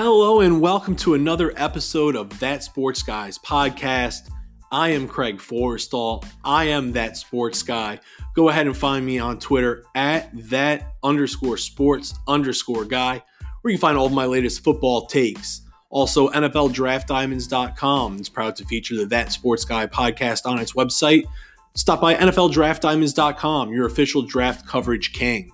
Hello, and welcome to another episode of That Sports Guys podcast. I am Craig Forrestall. I am That Sports Guy. Go ahead and find me on Twitter at that underscore sports underscore guy, where you can find all of my latest football takes. Also, NFLDraftDiamonds.com is proud to feature the That Sports Guy podcast on its website. Stop by NFLDraftDiamonds.com, your official draft coverage king.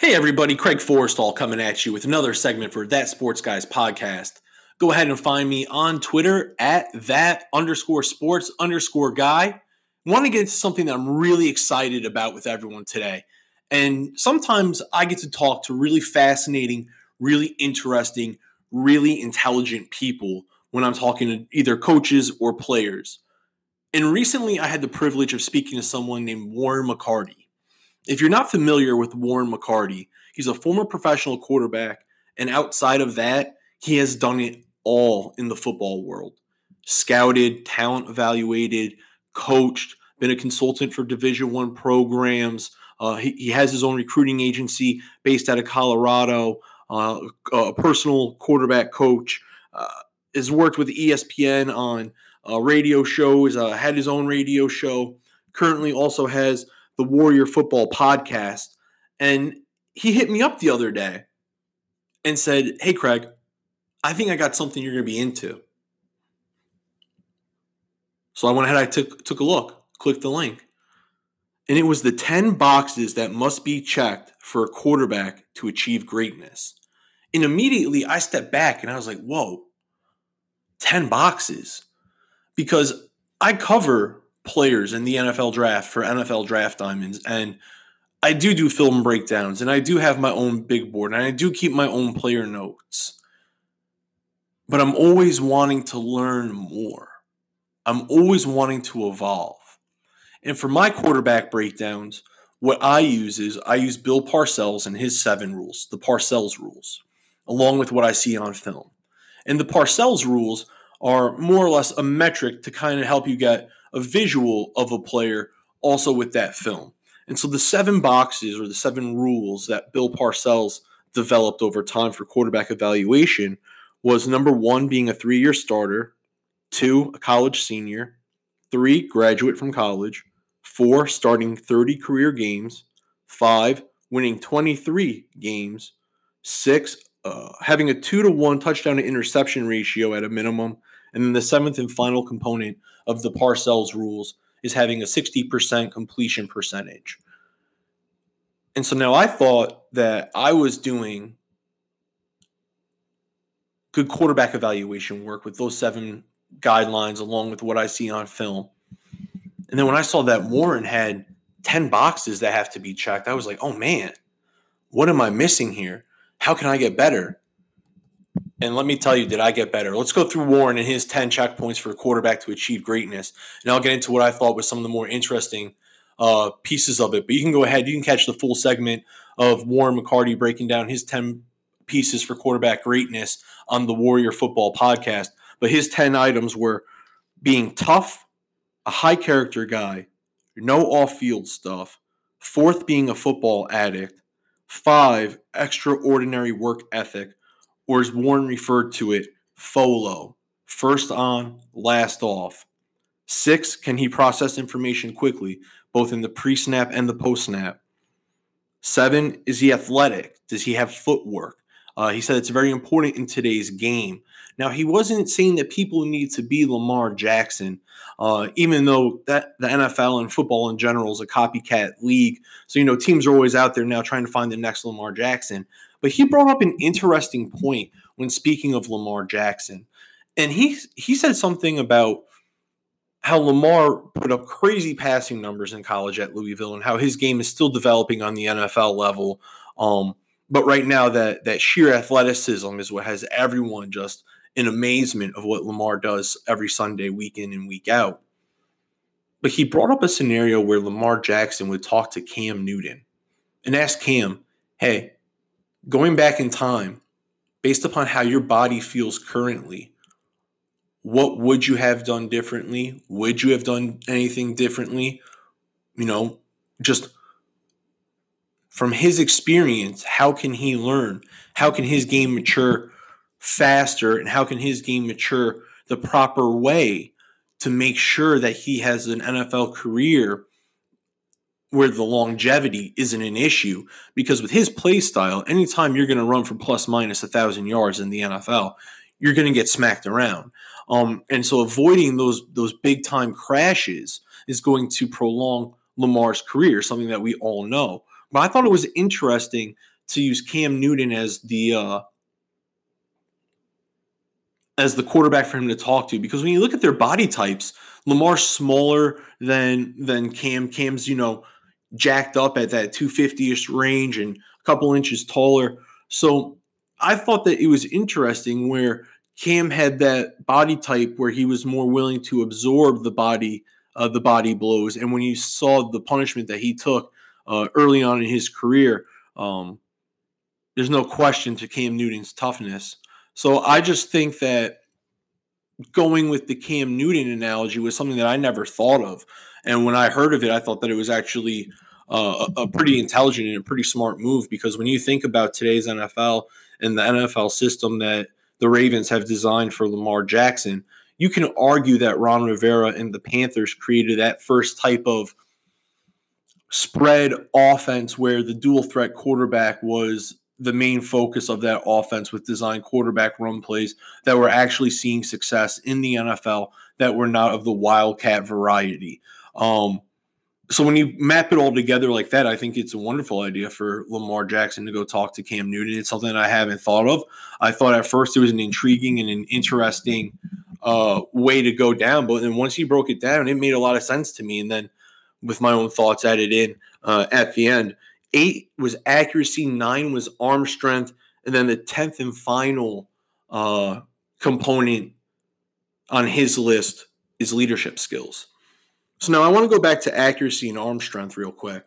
Hey, everybody, Craig Forrestall coming at you with another segment for That Sports Guys podcast. Go ahead and find me on Twitter at that underscore sports underscore guy. Want to get into something that I'm really excited about with everyone today. And sometimes I get to talk to really fascinating, really interesting, really intelligent people when I'm talking to either coaches or players. And recently I had the privilege of speaking to someone named Warren McCarty. If you're not familiar with Warren McCarty, he's a former professional quarterback, and outside of that, he has done it all in the football world. Scouted, talent evaluated, coached, been a consultant for Division One programs. Uh, he, he, has his own recruiting agency based out of Colorado. Uh, a personal quarterback coach. Uh, has worked with ESPN on uh, radio shows. Uh, had his own radio show. Currently, also has the Warrior Football podcast. And he hit me up the other day and said, Hey, Craig, I think I got something you're going to be into. So I went ahead, I took, took a look, clicked the link. And it was the 10 boxes that must be checked for a quarterback to achieve greatness. And immediately I stepped back and I was like, whoa, 10 boxes. Because I cover players in the NFL draft for NFL Draft Diamonds. And I do do film breakdowns and I do have my own big board and I do keep my own player notes. But I'm always wanting to learn more. I'm always wanting to evolve. And for my quarterback breakdowns, what I use is I use Bill Parcells and his seven rules, the Parcells rules, along with what I see on film. And the Parcells rules are more or less a metric to kind of help you get a visual of a player also with that film. And so the seven boxes or the seven rules that Bill Parcells developed over time for quarterback evaluation was number one, being a three year starter, two, a college senior, three, graduate from college, four, starting 30 career games, five, winning 23 games, six, uh, having a two to one touchdown to interception ratio at a minimum, and then the seventh and final component of the Parcells rules is having a 60% completion percentage. And so now I thought that I was doing good quarterback evaluation work with those seven guidelines along with what I see on film. And then when I saw that Warren had 10 boxes that have to be checked, I was like, oh man, what am I missing here? How can I get better? And let me tell you, did I get better? Let's go through Warren and his 10 checkpoints for a quarterback to achieve greatness. And I'll get into what I thought was some of the more interesting uh, pieces of it. But you can go ahead, you can catch the full segment of Warren McCarty breaking down his 10 pieces for quarterback greatness on the Warrior Football podcast. But his 10 items were being tough, a high character guy, no off field stuff, fourth, being a football addict, five, extraordinary work ethic or as Warren referred to it, FOLO, first on, last off. Six, can he process information quickly, both in the pre snap and the post snap? Seven, is he athletic? Does he have footwork? Uh, he said it's very important in today's game. Now, he wasn't saying that people need to be Lamar Jackson, uh, even though that the NFL and football in general is a copycat league. So, you know, teams are always out there now trying to find the next Lamar Jackson. But he brought up an interesting point when speaking of Lamar Jackson. And he he said something about how Lamar put up crazy passing numbers in college at Louisville and how his game is still developing on the NFL level. Um, but right now that that sheer athleticism is what has everyone just in amazement of what Lamar does every Sunday, week in and week out. But he brought up a scenario where Lamar Jackson would talk to Cam Newton and ask Cam, hey, going back in time, based upon how your body feels currently, what would you have done differently? Would you have done anything differently? You know, just from his experience, how can he learn? How can his game mature faster? And how can his game mature the proper way to make sure that he has an NFL career where the longevity isn't an issue? Because with his play style, anytime you're going to run for plus minus a thousand yards in the NFL, you're going to get smacked around. Um, and so avoiding those those big time crashes is going to prolong Lamar's career, something that we all know. But I thought it was interesting to use Cam Newton as the uh, as the quarterback for him to talk to because when you look at their body types, Lamar's smaller than than Cam. Cam's you know jacked up at that 250ish range and a couple inches taller. So I thought that it was interesting where Cam had that body type where he was more willing to absorb the body uh, the body blows, and when you saw the punishment that he took uh, early on in his career, um, there's no question to Cam Newton's toughness. So I just think that going with the Cam Newton analogy was something that I never thought of, and when I heard of it, I thought that it was actually uh, a, a pretty intelligent and a pretty smart move because when you think about today's NFL and the NFL system that the Ravens have designed for Lamar Jackson, you can argue that Ron Rivera and the Panthers created that first type of spread offense where the dual threat quarterback was the main focus of that offense with design quarterback run plays that were actually seeing success in the NFL that were not of the wildcat variety. Um, so when you map it all together like that, I think it's a wonderful idea for Lamar Jackson to go talk to Cam Newton. It's something I haven't thought of. I thought at first it was an intriguing and an interesting uh, way to go down, but then once he broke it down, it made a lot of sense to me. And then with my own thoughts added in uh, at the end, eight was accuracy, nine was arm strength, and then the tenth and final uh, component on his list is leadership skills. So now I want to go back to accuracy and arm strength real quick.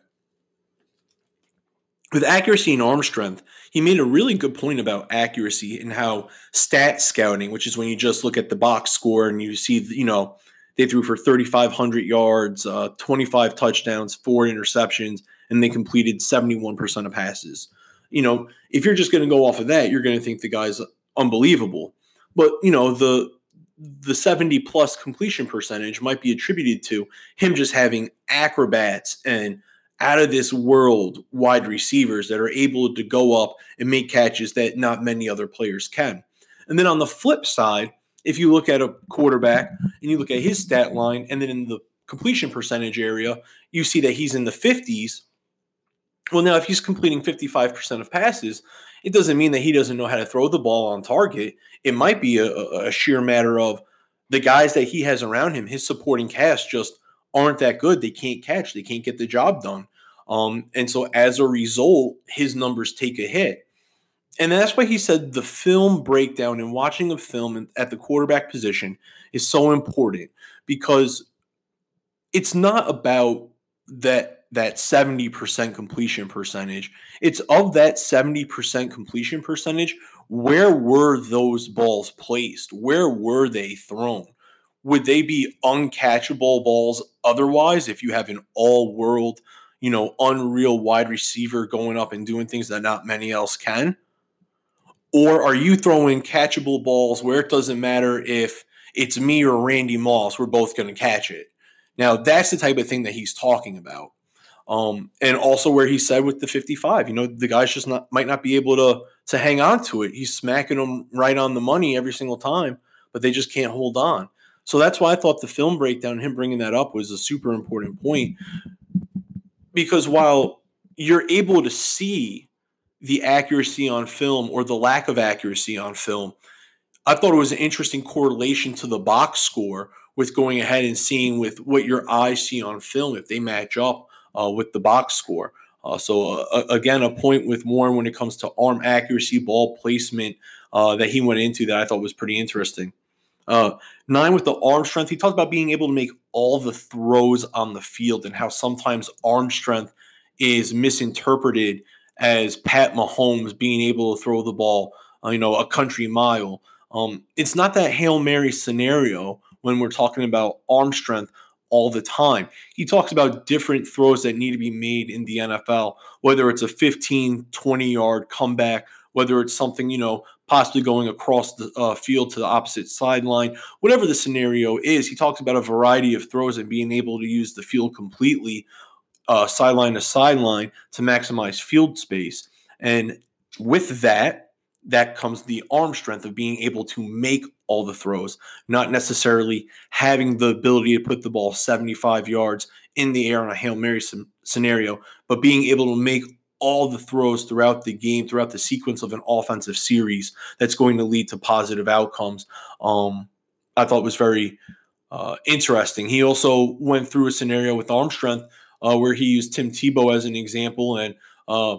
With accuracy and arm strength, he made a really good point about accuracy and how stat scouting, which is when you just look at the box score and you see, you know, they threw for 3,500 yards, uh, 25 touchdowns, four interceptions, and they completed 71% of passes. You know, if you're just going to go off of that, you're going to think the guy's unbelievable. But, you know, the the 70 plus completion percentage might be attributed to him just having acrobats and out of this world wide receivers that are able to go up and make catches that not many other players can. And then on the flip side, if you look at a quarterback and you look at his stat line and then in the completion percentage area, you see that he's in the 50s. Well, now if he's completing 55% of passes, it doesn't mean that he doesn't know how to throw the ball on target. It might be a, a sheer matter of the guys that he has around him, his supporting cast just aren't that good. They can't catch, they can't get the job done. Um, and so as a result, his numbers take a hit. And that's why he said the film breakdown and watching a film at the quarterback position is so important because it's not about that that 70% completion percentage. It's of that 70% completion percentage, where were those balls placed? Where were they thrown? Would they be uncatchable balls otherwise if you have an all world, you know, unreal wide receiver going up and doing things that not many else can? Or are you throwing catchable balls where it doesn't matter if it's me or Randy Moss, we're both going to catch it? Now, that's the type of thing that he's talking about. Um, and also where he said with the 55, you know, the guys just not might not be able to to hang on to it. He's smacking them right on the money every single time, but they just can't hold on. So that's why I thought the film breakdown, him bringing that up, was a super important point. Because while you're able to see the accuracy on film or the lack of accuracy on film, I thought it was an interesting correlation to the box score with going ahead and seeing with what your eyes see on film if they match up uh, with the box score. Uh, so uh, again, a point with Warren when it comes to arm accuracy, ball placement uh, that he went into that I thought was pretty interesting. Uh, nine with the arm strength. He talked about being able to make all the throws on the field and how sometimes arm strength is misinterpreted as Pat Mahomes being able to throw the ball, uh, you know, a country mile. Um, it's not that hail mary scenario when we're talking about arm strength all the time. He talks about different throws that need to be made in the NFL, whether it's a 15, 20 yard comeback, whether it's something, you know, possibly going across the uh, field to the opposite sideline, whatever the scenario is. He talks about a variety of throws and being able to use the field completely, uh, sideline to sideline, to maximize field space. And with that, that comes the arm strength of being able to make all the throws, not necessarily having the ability to put the ball 75 yards in the air on a Hail Mary scenario, but being able to make all the throws throughout the game, throughout the sequence of an offensive series that's going to lead to positive outcomes. Um, I thought was very uh, interesting. He also went through a scenario with arm strength uh, where he used Tim Tebow as an example and uh,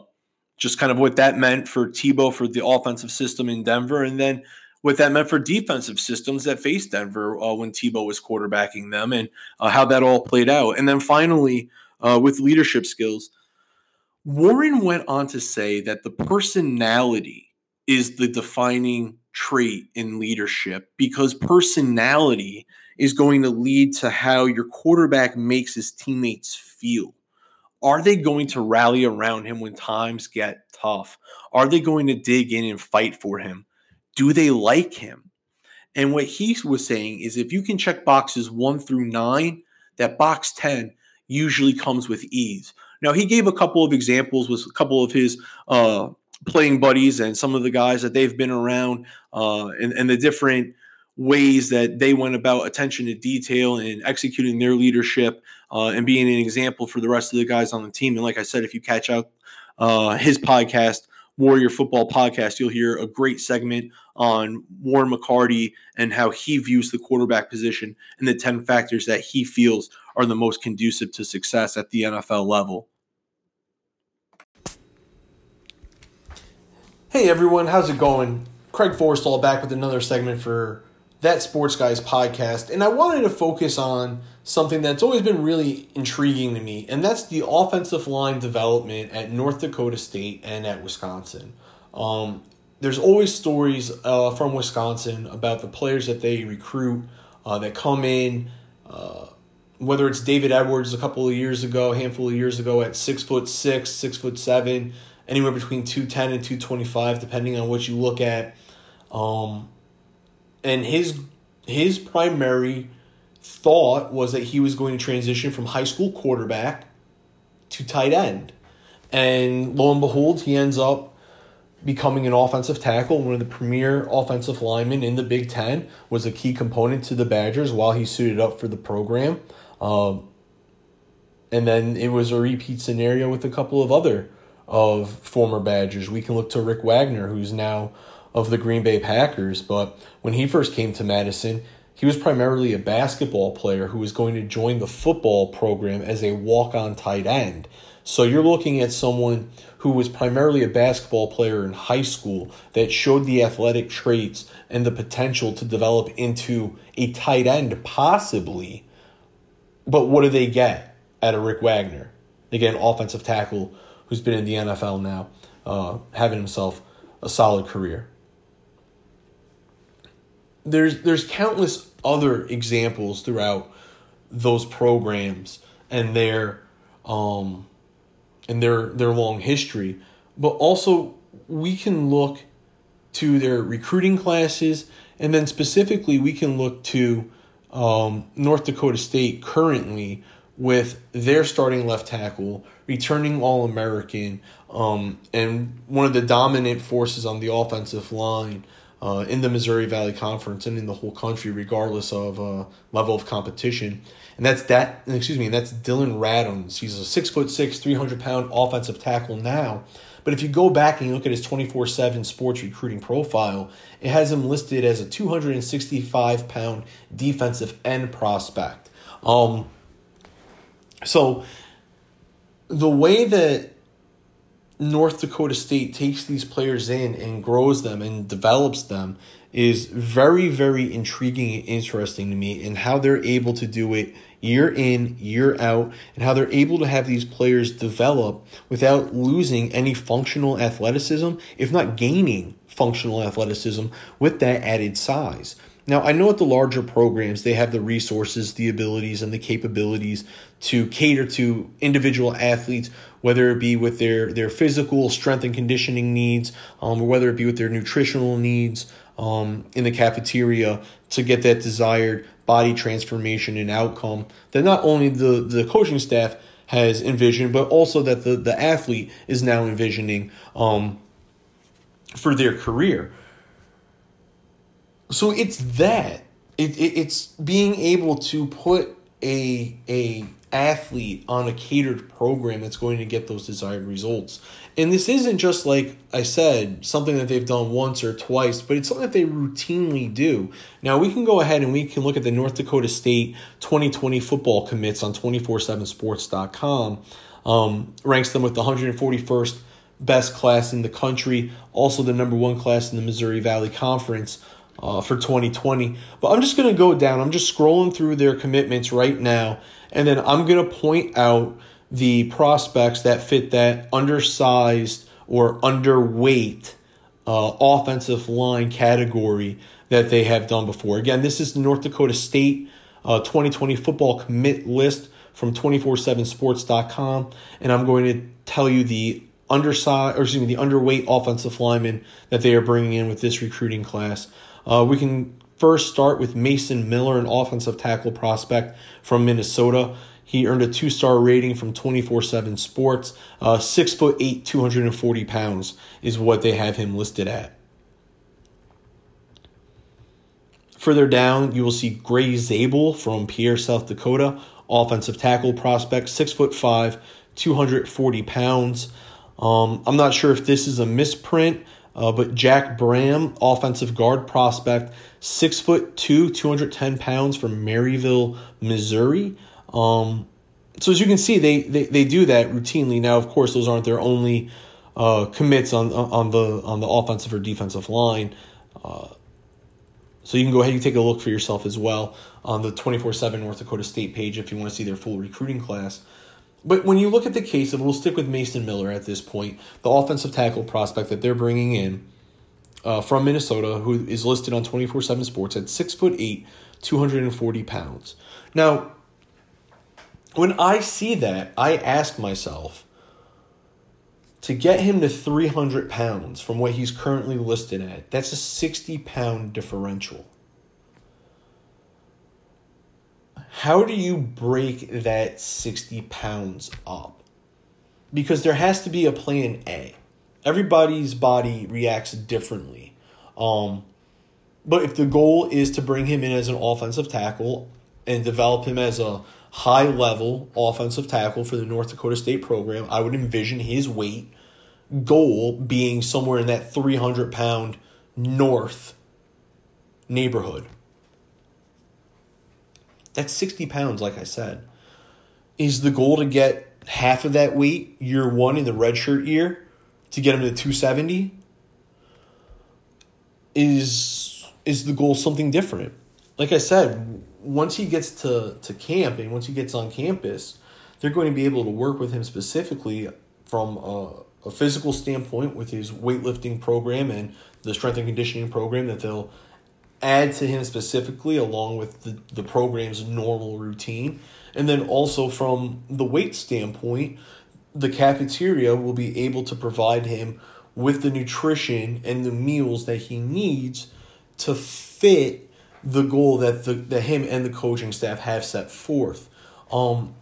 just kind of what that meant for Tebow for the offensive system in Denver, and then what that meant for defensive systems that faced Denver uh, when Tebow was quarterbacking them, and uh, how that all played out. And then finally, uh, with leadership skills, Warren went on to say that the personality is the defining trait in leadership because personality is going to lead to how your quarterback makes his teammates feel. Are they going to rally around him when times get tough? Are they going to dig in and fight for him? Do they like him? And what he was saying is if you can check boxes one through nine, that box 10 usually comes with ease. Now, he gave a couple of examples with a couple of his uh, playing buddies and some of the guys that they've been around uh, and, and the different ways that they went about attention to detail and executing their leadership uh, and being an example for the rest of the guys on the team. And like I said, if you catch out uh, his podcast, Warrior Football Podcast, you'll hear a great segment on Warren McCarty and how he views the quarterback position and the 10 factors that he feels are the most conducive to success at the NFL level. Hey everyone, how's it going? Craig Forrestall back with another segment for that Sports Guys podcast, and I wanted to focus on something that's always been really intriguing to me, and that's the offensive line development at North Dakota State and at Wisconsin. Um, there's always stories uh, from Wisconsin about the players that they recruit uh, that come in. Uh, whether it's David Edwards a couple of years ago, a handful of years ago, at six foot six, six foot seven, anywhere between two ten and two twenty five, depending on what you look at. Um, and his his primary thought was that he was going to transition from high school quarterback to tight end. And lo and behold, he ends up becoming an offensive tackle, one of the premier offensive linemen in the Big Ten, was a key component to the Badgers while he suited up for the program. Um, and then it was a repeat scenario with a couple of other of former Badgers. We can look to Rick Wagner, who's now of the Green Bay Packers, but when he first came to Madison, he was primarily a basketball player who was going to join the football program as a walk on tight end. So you're looking at someone who was primarily a basketball player in high school that showed the athletic traits and the potential to develop into a tight end, possibly. But what do they get out of Rick Wagner? Again, offensive tackle who's been in the NFL now, uh, having himself a solid career there's there's countless other examples throughout those programs and their um and their their long history. But also we can look to their recruiting classes and then specifically we can look to um, North Dakota State currently with their starting left tackle returning All American um, and one of the dominant forces on the offensive line uh, in the Missouri Valley Conference and in the whole country, regardless of uh, level of competition. And that's that. Excuse me. That's Dillon Radunz. He's a six foot six, three hundred pound offensive tackle now. But if you go back and you look at his twenty four seven sports recruiting profile, it has him listed as a two hundred and sixty five pound defensive end prospect. Um. So the way that North Dakota State takes these players in and grows them and develops them is very, very intriguing and interesting to me, and how they're able to do it year in, year out, and how they're able to have these players develop without losing any functional athleticism, if not gaining functional athleticism with that added size. Now, I know at the larger programs, they have the resources, the abilities, and the capabilities to cater to individual athletes, whether it be with their, their physical strength and conditioning needs, um, or whether it be with their nutritional needs um, in the cafeteria to get that desired body transformation and outcome that not only the, the coaching staff has envisioned, but also that the, the athlete is now envisioning um, for their career. So it's that. It, it, it's being able to put a, a athlete on a catered program that's going to get those desired results. And this isn't just like I said, something that they've done once or twice, but it's something that they routinely do. Now we can go ahead and we can look at the North Dakota State 2020 football commits on 247sports.com. Um, ranks them with the 141st best class in the country, also the number one class in the Missouri Valley Conference uh, for 2020. But I'm just going to go down. I'm just scrolling through their commitments right now, and then I'm going to point out the prospects that fit that undersized or underweight uh, offensive line category that they have done before. Again, this is the North Dakota State uh, 2020 football commit list from 247sports.com, and I'm going to tell you the undersized, or excuse me, the underweight offensive linemen that they are bringing in with this recruiting class. Uh, we can first start with Mason Miller, an offensive tackle prospect from Minnesota. He earned a two star rating from 24 7 Sports. Uh, eight, 240 pounds is what they have him listed at. Further down, you will see Grey Zabel from Pierre, South Dakota, offensive tackle prospect, six foot five, 240 pounds. Um, I'm not sure if this is a misprint, uh, but Jack Bram, offensive guard prospect, six foot two, 210 pounds from Maryville, Missouri. Um, so as you can see, they, they they do that routinely. Now, of course, those aren't their only uh, commits on on the on the offensive or defensive line. Uh, so you can go ahead and take a look for yourself as well on the 24-7 North Dakota State page if you want to see their full recruiting class. But when you look at the case of, we'll stick with Mason Miller at this point, the offensive tackle prospect that they're bringing in uh, from Minnesota, who is listed on 24 7 Sports at 6 foot 8, 240 pounds. Now, when I see that, I ask myself, to get him to 300 pounds from what he's currently listed at, that's a 60 pound differential. How do you break that 60 pounds up? Because there has to be a plan A. Everybody's body reacts differently. Um, but if the goal is to bring him in as an offensive tackle and develop him as a high level offensive tackle for the North Dakota State program, I would envision his weight goal being somewhere in that 300 pound north neighborhood. That's 60 pounds, like I said. Is the goal to get half of that weight year one in the redshirt year to get him to 270? Is is the goal something different? Like I said, once he gets to, to camp and once he gets on campus, they're going to be able to work with him specifically from a, a physical standpoint with his weightlifting program and the strength and conditioning program that they'll add to him specifically along with the, the program's normal routine. And then also from the weight standpoint, the cafeteria will be able to provide him with the nutrition and the meals that he needs to fit the goal that the that him and the coaching staff have set forth. Um,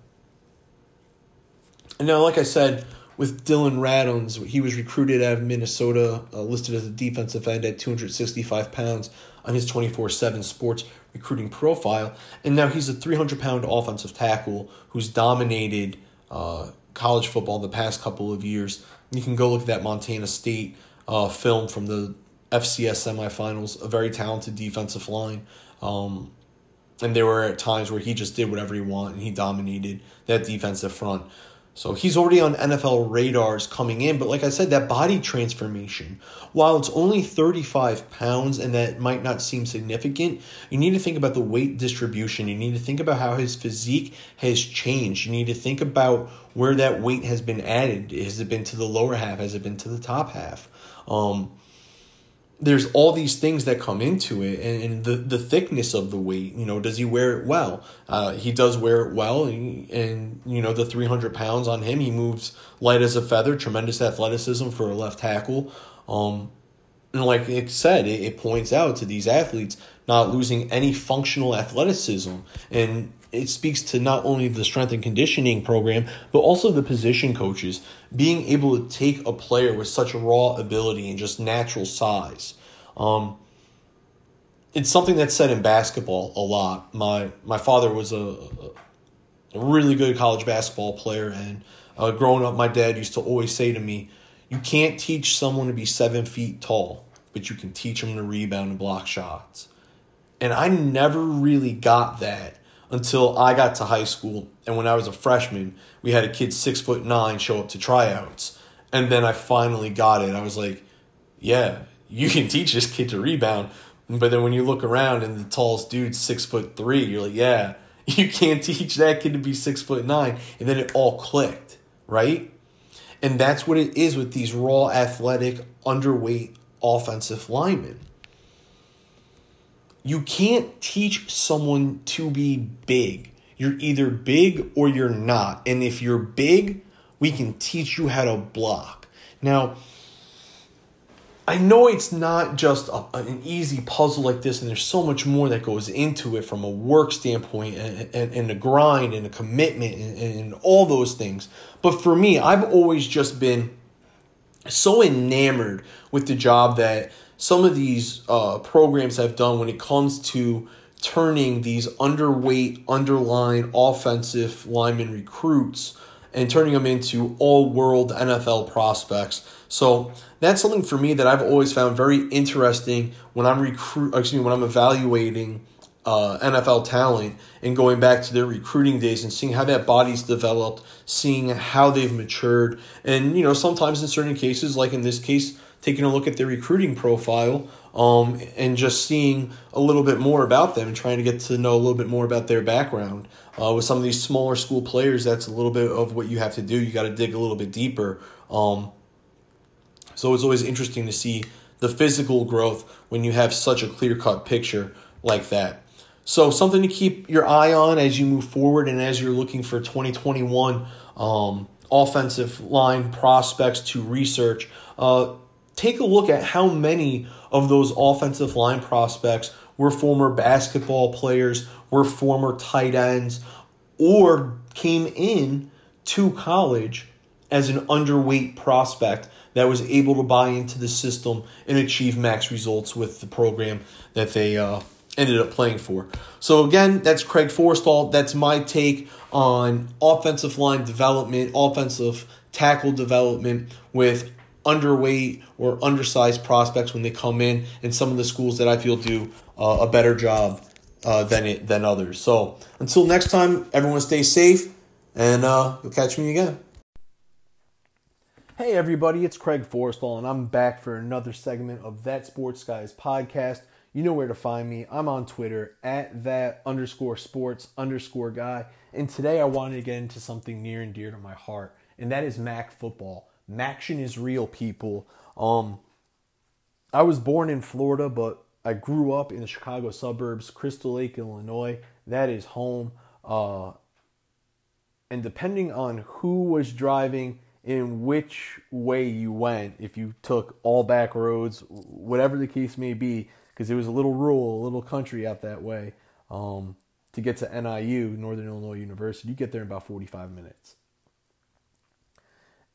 and now, like I said, with Dillon Radunz, he was recruited out of Minnesota, uh, listed as a defensive end at 265 pounds on his 24 7 sports recruiting profile. And now he's a 300 pound offensive tackle who's dominated uh, college football the past couple of years. You can go look at that Montana State uh, film from the FCS semifinals, a very talented defensive line. Um, and there were times where he just did whatever he wanted and he dominated that defensive front. So he's already on NFL radars coming in, but like I said, that body transformation, while it's only 35 pounds and that might not seem significant, you need to think about the weight distribution. You need to think about how his physique has changed. You need to think about where that weight has been added. Has it been to the lower half? Has it been to the top half? Um, there's all these things that come into it and, and, the, the thickness of the weight you know does he wear it well? Uh, he does wear it well and, and, you know the 300 pounds on him he moves light as a feather tremendous athleticism for a left tackle. Um, and like it said it, it points out to these athletes not losing any functional athleticism and it speaks to not only the strength and conditioning program, but also the position coaches being able to take a player with such raw ability and just natural size. Um, it's something that's said in basketball a lot. My my father was a, a really good college basketball player, and uh, growing up, my dad used to always say to me, "You can't teach someone to be seven feet tall, but you can teach them to rebound and block shots." And I never really got that until I got to high school. And when I was a freshman, we had a kid six foot nine show up to tryouts. And then I finally got it. I was like, yeah, you can teach this kid to rebound. But then when you look around and the tallest dude's six foot three, you're like, yeah, you can't teach that kid to be six foot nine. And then it all clicked, right? And that's what it is with these raw, athletic, underweight offensive linemen you can't teach someone to be big. You're either big or you're not. And if you're big, we can teach you how to block. Now, I know it's not just a, an easy puzzle like this, and there's so much more that goes into it from a work standpoint and, and, and a grind and a commitment and, and all those things. But for me, I've always just been so enamored with the job that some of these uh, programs have done when it comes to turning these underweight, underline offensive lineman recruits and turning them into all world NFL prospects. So that's something for me that I've always found very interesting when I'm recruit excuse me when I'm evaluating uh, NFL talent and going back to their recruiting days and seeing how that body's developed, seeing how they've matured, and you know sometimes in certain cases, like in this case, taking a look at their recruiting profile um, and just seeing a little bit more about them and trying to get to know a little bit more about their background. Uh, with some of these smaller school players, that's a little bit of what you have to do. You got to dig a little bit deeper. Um, so it's always interesting to see the physical growth when you have such a clear cut picture like that. So something to keep your eye on as you move forward and as you're looking for 2021 um, offensive line prospects to research. Uh, take a look at how many of those offensive line prospects were former basketball players, were former tight ends, or came in to college as an underweight prospect that was able to buy into the system and achieve max results with the program that they uh, ended up playing for. So again, that's Craig Forstall. That's my take on offensive line development, offensive tackle development with underweight or undersized prospects when they come in, and some of the schools that I feel do uh, a better job uh, than it than others. So until next time, everyone stay safe, and uh, you'll catch me again. Hey everybody, it's Craig Forstall, and I'm back for another segment of That Sports Guys podcast. You know where to find me. I'm on Twitter at that underscore sports underscore guy. And today I wanted to get into something near and dear to my heart, and that is MAC football. Maction is real, people. Um, I was born in Florida, but I grew up in the Chicago suburbs, Crystal Lake, Illinois. That is home. Uh, and depending on who was driving, in which way you went, if you took all back roads, whatever the case may be, because it was a little rural, a little country out that way, um, to get to NIU, Northern Illinois University, you get there in about 45 minutes.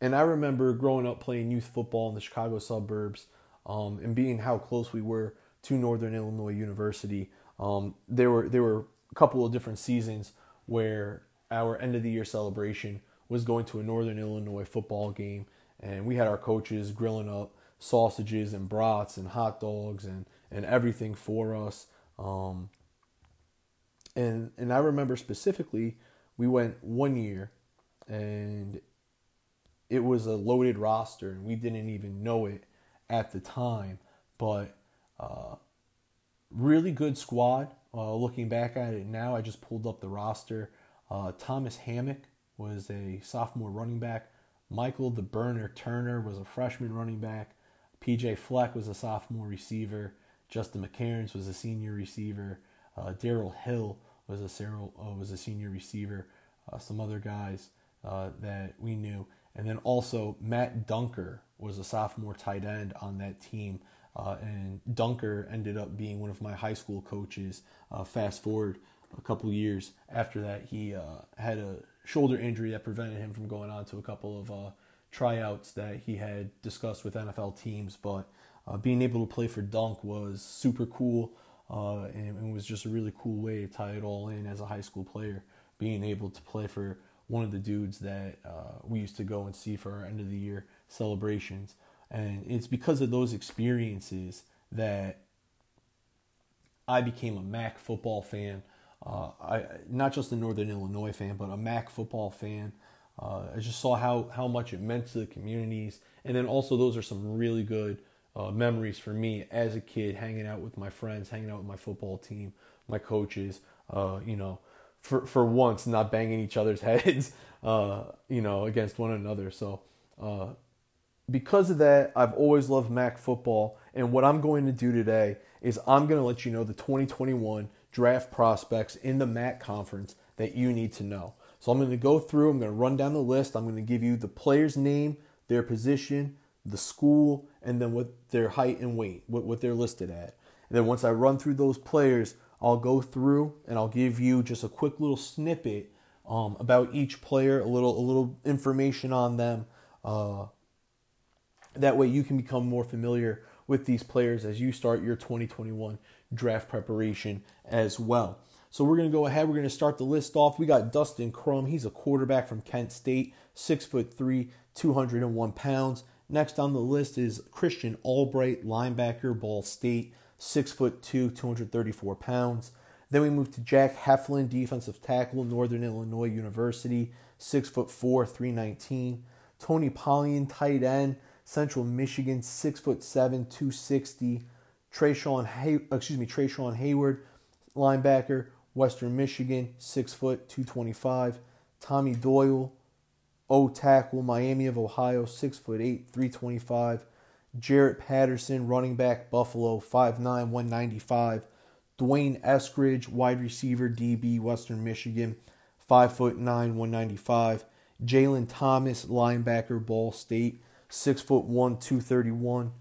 And I remember growing up playing youth football in the Chicago suburbs um, and being how close we were to Northern Illinois University. Um, there were there were a couple of different seasons where our end of the year celebration was going to a Northern Illinois football game, and we had our coaches grilling up sausages and brats and hot dogs and and everything for us. Um, and and I remember specifically we went one year, and it was a loaded roster, and we didn't even know it at the time. But uh, really good squad. Uh, looking back at it now, I just pulled up the roster. Uh, Thomas Hammock was a sophomore running back. Michael the Burner Turner was a freshman running back. PJ Fleck was a sophomore receiver. Justin McCareins was a senior receiver. Uh, Darrell Hill was a uh, was a senior receiver. Uh, some other guys uh, that we knew, and then also Matt Dunker was a sophomore tight end on that team. Uh, and Dunker ended up being one of my high school coaches. Uh, fast forward a couple years after that, he had a shoulder injury that prevented him from going on to a couple of tryouts that he had discussed with NFL teams. But uh, being able to play for Dunk was super cool, uh, and it was just a really cool way to tie it all in as a high school player. Being able to play for one of the dudes that uh, we used to go and see for our end of the year celebrations, and it's because of those experiences that I became a MAC football fan. Uh, I not just a Northern Illinois fan, but a MAC football fan. Uh, I just saw how how much it meant to the communities, and then also those are some really good uh, memories for me as a kid, hanging out with my friends, hanging out with my football team, my coaches. Uh, you know, for for once, not banging each other's heads, uh, you know, against one another. So, uh, because of that, I've always loved MAC football, and what I'm going to do today is I'm going to let you know the 2021 draft prospects in the MAC conference that you need to know. So I'm going to go through, I'm going to run down the list. I'm going to give you the player's name, their position, the school, and then what their height and weight, what, what they're listed at. And then once I run through those players, I'll go through and I'll give you just a quick little snippet um, about each player, a little a little information on them. Uh, that way you can become more familiar with these players as you start your 2021 draft preparation as well. So we're going to go ahead. We're going to start the list off. We got Dustin Crum. He's a quarterback from Kent State, six foot three, 201 pounds. Next on the list is Christian Albright, linebacker, Ball State, six foot two, 234 pounds. Then we move to Jack Heflin, defensive tackle, Northern Illinois University, six foot four, 319. Tony Poljan, tight end, Central Michigan, six foot seven, 260. Treshaun Hay- excuse me, Treshaun Hayward, linebacker, Western Michigan, six foot, 225. Tommy Doyle, O tackle, Miami of Ohio, six foot eight, 325. Jaret Patterson, running back, Buffalo, 5'9, 195. D'Wayne Eskridge, wide receiver, DB, Western Michigan, 5 foot 9, 195. Jalen Thomas, linebacker, Ball State, 6 foot 1, 231.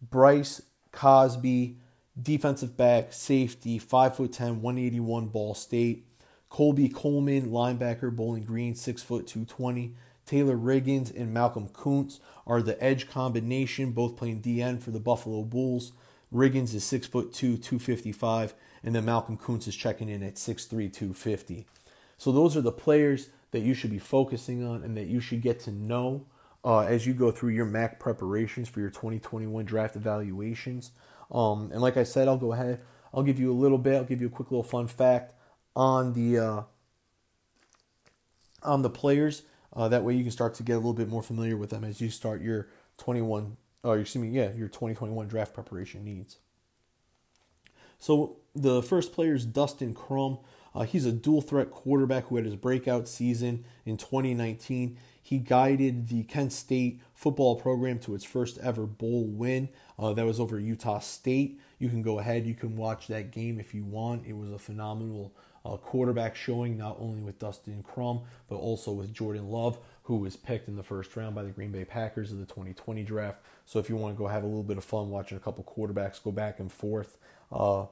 Bryce Cosby, defensive back, safety, 5 foot 10, 181, Ball State. Colby Coleman, linebacker, Bowling Green, 6 foot 220. Taylor Riggins and Malcolm Koonce are the edge combination, both playing DN for the Buffalo Bulls. Riggins is 6 foot 2, 255, and then Malcolm Koonce is checking in at 6'3, 250. So those are the players that you should be focusing on and that you should get to know uh, as you go through your MAC preparations for your 2021 draft evaluations. Um, and like I said, I'll go ahead. I'll give you a little bit. I'll give you a quick little fun fact on the uh, on the players. Uh, that way, you can start to get a little bit more familiar with them as you start your 21, or excuse me, yeah, your 2021 draft preparation needs. So the first player is Dustin Crum. Uh, he's a dual threat quarterback who had his breakout season in 2019. He guided the Kent State football program to its first ever bowl win. Uh, that was over Utah State. You can go ahead, you can watch that game if you want. It was a phenomenal uh, quarterback showing, not only with Dustin Crum, but also with Jordan Love, who was picked in the first round by the Green Bay Packers in the 2020 draft. So if you want to go have a little bit of fun watching a couple quarterbacks go back and forth, uh,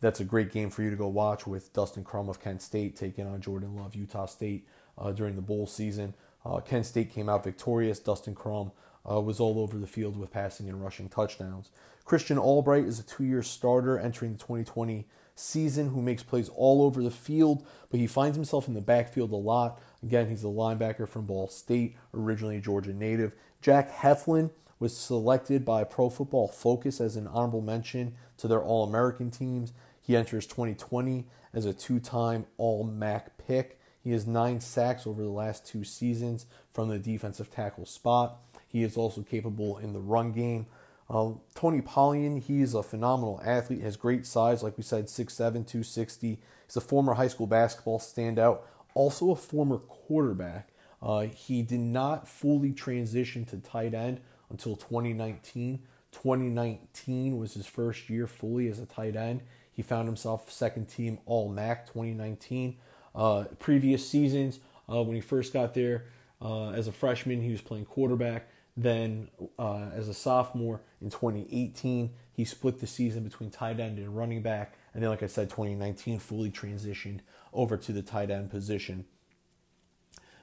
that's a great game for you to go watch with Dustin Crum of Kent State taking on Jordan Love, Utah State uh, during the bowl season. Uh, Kent State came out victorious. Dustin Crum uh, was all over the field with passing and rushing touchdowns. Christian Albright is a two year starter entering the 2020 season who makes plays all over the field, but he finds himself in the backfield a lot. Again, he's a linebacker from Ball State, originally a Georgia native. Jack Heflin was selected by Pro Football Focus as an honorable mention to their All American teams. He enters 2020 as a two time All MAC pick. He has nine sacks over the last two seasons from the defensive tackle spot. He is also capable in the run game. Uh, Tony Poljan, he's a phenomenal athlete, has great size, like we said, 6'7, 260. He's a former high school basketball standout, also a former quarterback. Uh, he did not fully transition to tight end until 2019. 2019 was his first year fully as a tight end. He found himself second team All MAC 2019. Uh, previous seasons, uh, when he first got there uh, as a freshman, he was playing quarterback. Then, uh, as a sophomore in 2018, he split the season between tight end and running back. And then, like I said, 2019 fully transitioned over to the tight end position.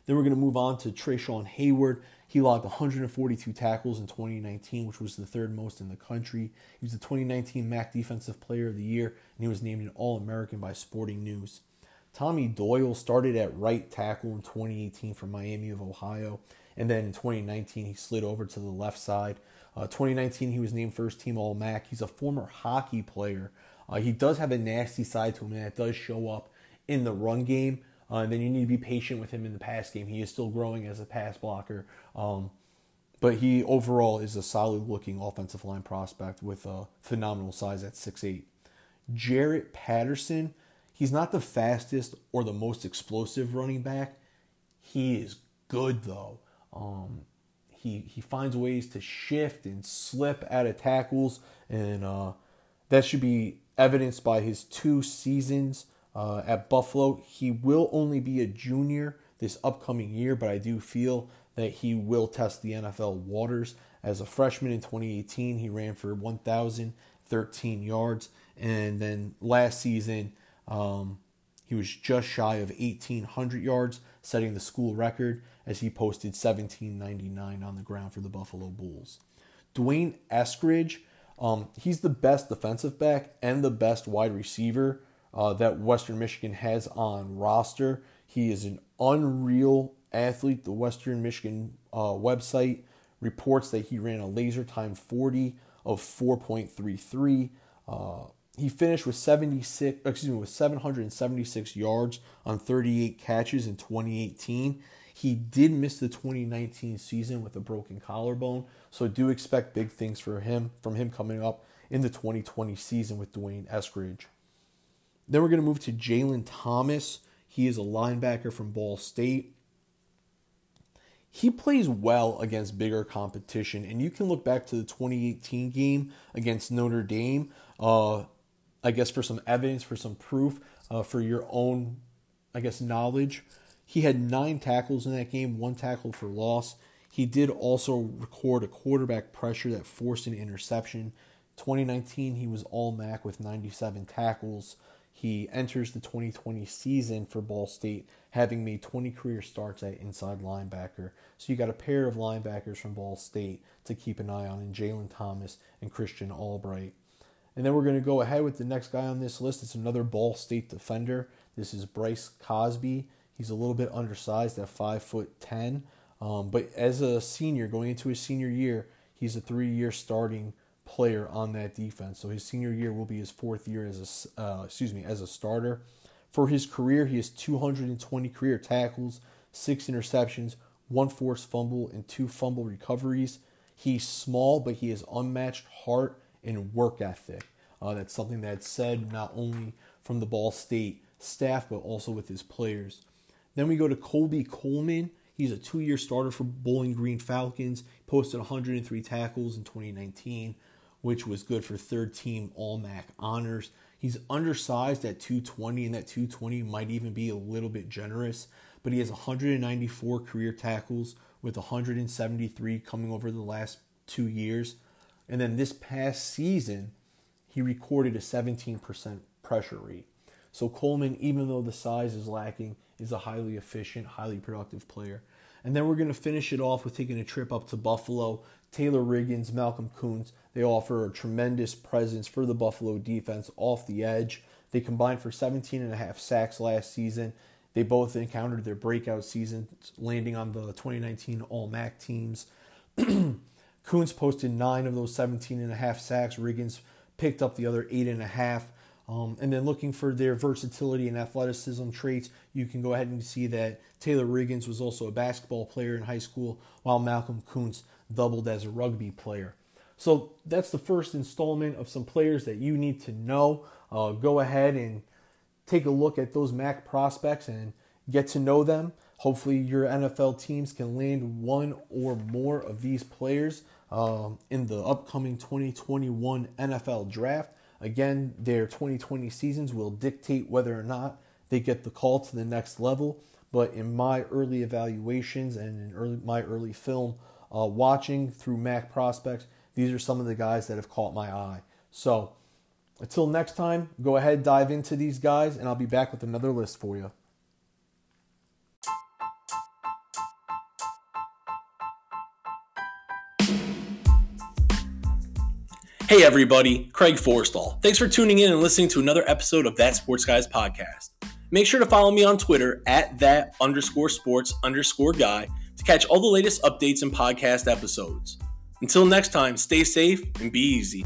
Then we're going to move on to Treshaun Hayward. He logged 142 tackles in 2019, which was the third most in the country. He was the 2019 MAC Defensive Player of the Year, and he was named an All American by Sporting News. Tommy Doyle started at right tackle in 2018 for Miami of Ohio, and then in 2019 he slid over to the left side. Uh, 2019 he was named first team All MAC. He's a former hockey player. Uh, he does have a nasty side to him, and that does show up in the run game. Uh, and then you need to be patient with him in the pass game. He is still growing as a pass blocker. Um, but he overall is a solid looking offensive line prospect with a phenomenal size at 6'8. Jaret Patterson, he's not the fastest or the most explosive running back. He is good though. Um, he he finds ways to shift and slip out of tackles, and uh, that should be evidenced by his two seasons uh, at Buffalo. He will only be a junior this upcoming year, but I do feel that he will test the NFL waters. As a freshman in 2018, he ran for 1,013 yards, and then last season, um, he was just shy of 1,800 yards, setting the school record as he posted 1799 on the ground for the Buffalo Bulls. D'Wayne Eskridge, um, he's the best defensive back and the best wide receiver uh, that Western Michigan has on roster. He is an unreal athlete. The Western Michigan uh, website reports that he ran a laser time 40 of 4.33. Uh, he finished with 76, excuse me, with 776 yards on 38 catches in 2018. He did miss the 2019 season with a broken collarbone, so do expect big things for him from him coming up in the 2020 season with D'Wayne Eskridge. Then we're going to move to Jalen Thomas. He is a linebacker from Ball State. He plays well against bigger competition, and you can look back to the 2018 game against Notre Dame. Uh, I guess for some evidence, for some proof, uh, for your own, I guess, knowledge. He had nine tackles in that game, one tackle for loss. He did also record a quarterback pressure that forced an interception. 2019, he was all MAC with 97 tackles. He enters the 2020 season for Ball State having made 20 career starts at inside linebacker. So you got a pair of linebackers from Ball State to keep an eye on in Jalen Thomas and Christian Albright. And then we're going to go ahead with the next guy on this list. It's another Ball State defender. This is Bryce Cosby. He's a little bit undersized at five foot ten, um, but as a senior going into his senior year, he's a three-year starting player on that defense. So his senior year will be his fourth year as a uh, excuse me as a starter. For his career, he has 220 career tackles, six interceptions, one forced fumble, and two fumble recoveries. He's small, but he has unmatched heart and work ethic. Uh, that's something that's said not only from the Ball State staff, but also with his players. Then we go to Colby Coleman. He's a two year starter for Bowling Green Falcons. He Posted 103 tackles in 2019 which was good for third team All MAC honors. He's undersized at 220, and that 220 might even be a little bit generous, but he has 194 career tackles with 173 coming over the last two years. And then this past season, he recorded a 17% pressure rate. So Coleman, even though the size is lacking, is a highly efficient, highly productive player. And then we're going to finish it off with taking a trip up to Buffalo. Taylor Riggins, Malcolm Koonce, they offer a tremendous presence for the Buffalo defense off the edge. They combined for 17 and a half sacks last season. They both encountered their breakout seasons, landing on the 2019 All MAC teams. Koonce posted nine of those 17 and a half sacks. Riggins picked up the other eight and a half. Um, and then looking for their versatility and athleticism traits, you can go ahead and see that Taylor Riggins was also a basketball player in high school, while Malcolm Koonce doubled as a rugby player. So that's the first installment of some players that you need to know. Uh, go ahead and take a look at those MAC prospects and get to know them. Hopefully, your NFL teams can land one or more of these players um, in the upcoming 2021 NFL draft. Again, their 2020 seasons will dictate whether or not they get the call to the next level. But in my early evaluations and in early, my early film uh, watching through Mac prospects, these are some of the guys that have caught my eye. So until next time, go ahead, dive into these guys, and I'll be back with another list for you. Hey everybody, Craig Forstall. Thanks for tuning in and listening to another episode of That Sports Guys podcast. Make sure to follow me on Twitter at that underscore sports underscore guy to catch all the latest updates and podcast episodes. Until next time, stay safe and be easy.